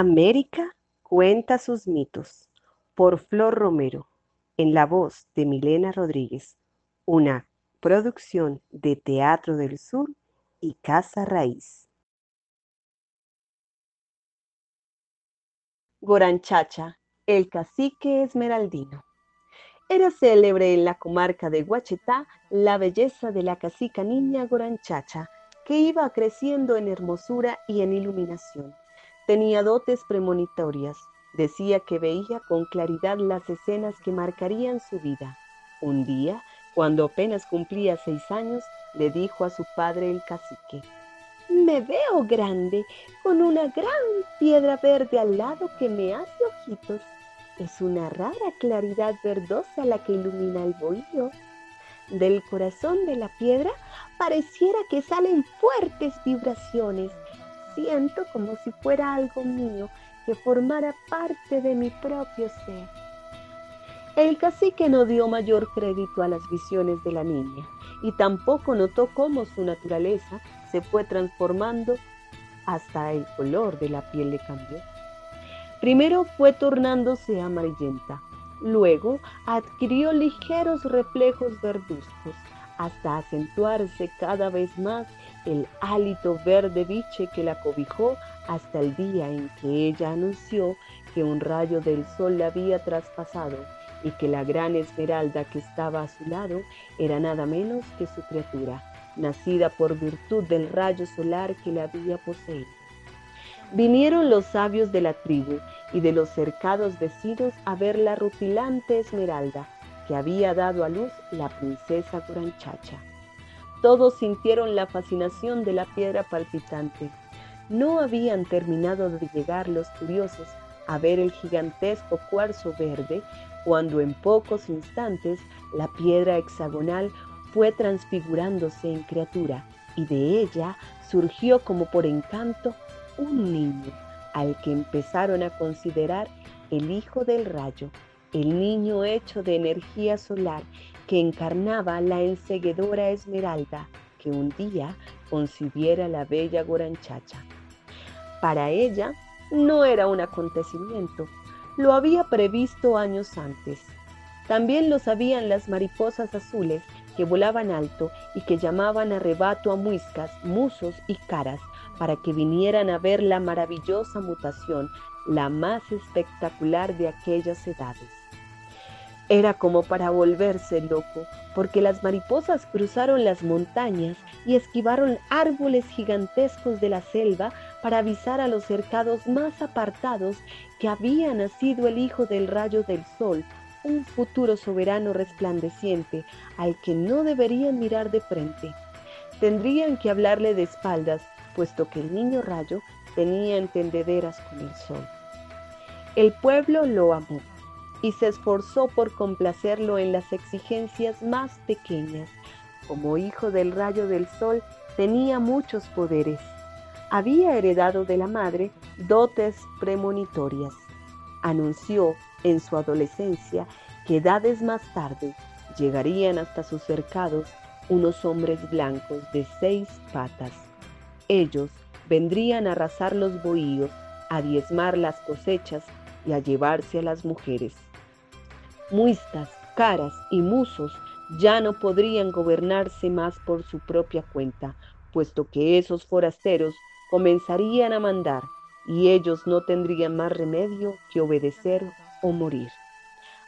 América cuenta sus mitos por Flor Romero, en la voz de Milena Rodríguez, una producción de Teatro del Sur y Casa Raíz. Goranchacha, el cacique esmeraldino. Era célebre en la comarca de Huachetá la belleza de la cacica niña Goranchacha, que iba creciendo en hermosura y en iluminación. Tenía dotes premonitorias. Decía que veía con claridad las escenas que marcarían su vida. Un día, cuando apenas cumplía seis años, le dijo a su padre el cacique, me veo grande, con una gran piedra verde al lado que me hace ojitos. Es una rara claridad verdosa la que ilumina el bohío. Del corazón de la piedra pareciera que salen fuertes vibraciones. Siento como si fuera algo mío que formara parte de mi propio ser. El cacique no dio mayor crédito a las visiones de la niña y tampoco notó cómo su naturaleza se fue transformando hasta el color de la piel le cambió. Primero fue tornándose amarillenta, luego adquirió ligeros reflejos verduzcos, hasta acentuarse cada vez más el hálito verde biche que la cobijó hasta el día en que ella anunció que un rayo del sol la había traspasado y que la gran esmeralda que estaba a su lado era nada menos que su criatura, nacida por virtud del rayo solar que la había poseído. Vinieron los sabios de la tribu y de los cercados vecinos a ver la rutilante esmeralda que había dado a luz la princesa Guranchacha. Todos sintieron la fascinación de la piedra palpitante. No habían terminado de llegar los curiosos a ver el gigantesco cuarzo verde cuando en pocos instantes la piedra hexagonal fue transfigurándose en criatura y de ella surgió como por encanto un niño al que empezaron a considerar el hijo del rayo, el niño hecho de energía solar que encarnaba la enseguedora esmeralda que un día concibiera la bella Goranchacha. Para ella no era un acontecimiento, lo había previsto años antes. También lo sabían las mariposas azules que volaban alto y que llamaban a rebato a muiscas, musos y caras para que vinieran a ver la maravillosa mutación, la más espectacular de aquellas edades. Era como para volverse loco, porque las mariposas cruzaron las montañas y esquivaron árboles gigantescos de la selva para avisar a los cercados más apartados que había nacido el hijo del rayo del sol un futuro soberano resplandeciente al que no deberían mirar de frente. Tendrían que hablarle de espaldas, puesto que el niño rayo tenía entendederas con el sol. El pueblo lo amó y se esforzó por complacerlo en las exigencias más pequeñas. Como hijo del rayo del sol, tenía muchos poderes. Había heredado de la madre dotes premonitorias. Anunció en su adolescencia que edades más tarde llegarían hasta sus cercados unos hombres blancos de seis patas. Ellos vendrían a arrasar los bohíos, a diezmar las cosechas y a llevarse a las mujeres. Muistas, caras y musos ya no podrían gobernarse más por su propia cuenta, puesto que esos forasteros comenzarían a mandar y ellos no tendrían más remedio que obedecer o morir.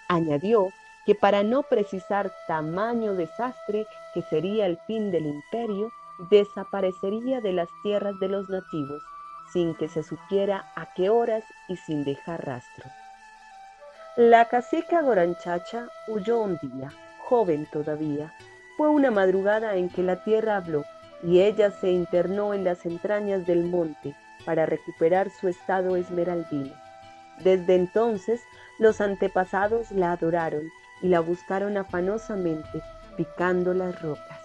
Añadió que para no precisar tamaño desastre que sería el fin del imperio, desaparecería de las tierras de los nativos sin que se supiera a qué horas y sin dejar rastro. La cacica Goranchacha huyó un día, joven todavía. Fue una madrugada en que la tierra habló y ella se internó en las entrañas del monte para recuperar su estado esmeraldino. Desde entonces los antepasados la adoraron y la buscaron afanosamente, picando las rocas.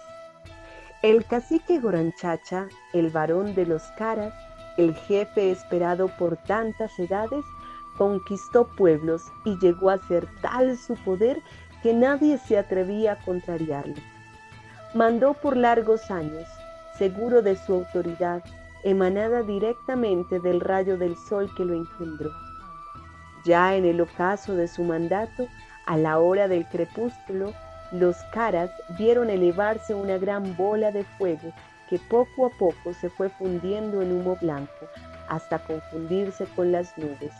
El cacique Goranchacha, el varón de los caras, el jefe esperado por tantas edades, conquistó pueblos y llegó a ser tal su poder que nadie se atrevía a contrariarlo. Mandó por largos años, seguro de su autoridad, emanada directamente del rayo del sol que lo engendró. Ya en el ocaso de su mandato, a la hora del crepúsculo, los caras vieron elevarse una gran bola de fuego que poco a poco se fue fundiendo en humo blanco hasta confundirse con las nubes.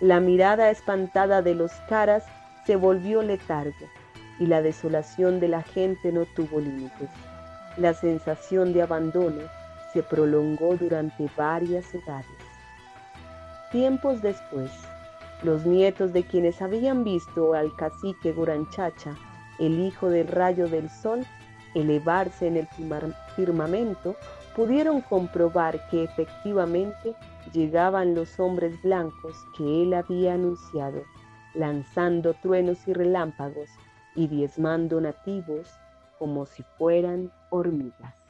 La mirada espantada de los caras se volvió letargo y la desolación de la gente no tuvo límites. La sensación de abandono se prolongó durante varias edades. Tiempos después, los nietos de quienes habían visto al cacique Goranchacha, el hijo del rayo del sol, elevarse en el firmamento, pudieron comprobar que efectivamente llegaban los hombres blancos que él había anunciado, lanzando truenos y relámpagos y diezmando nativos como si fueran hormigas.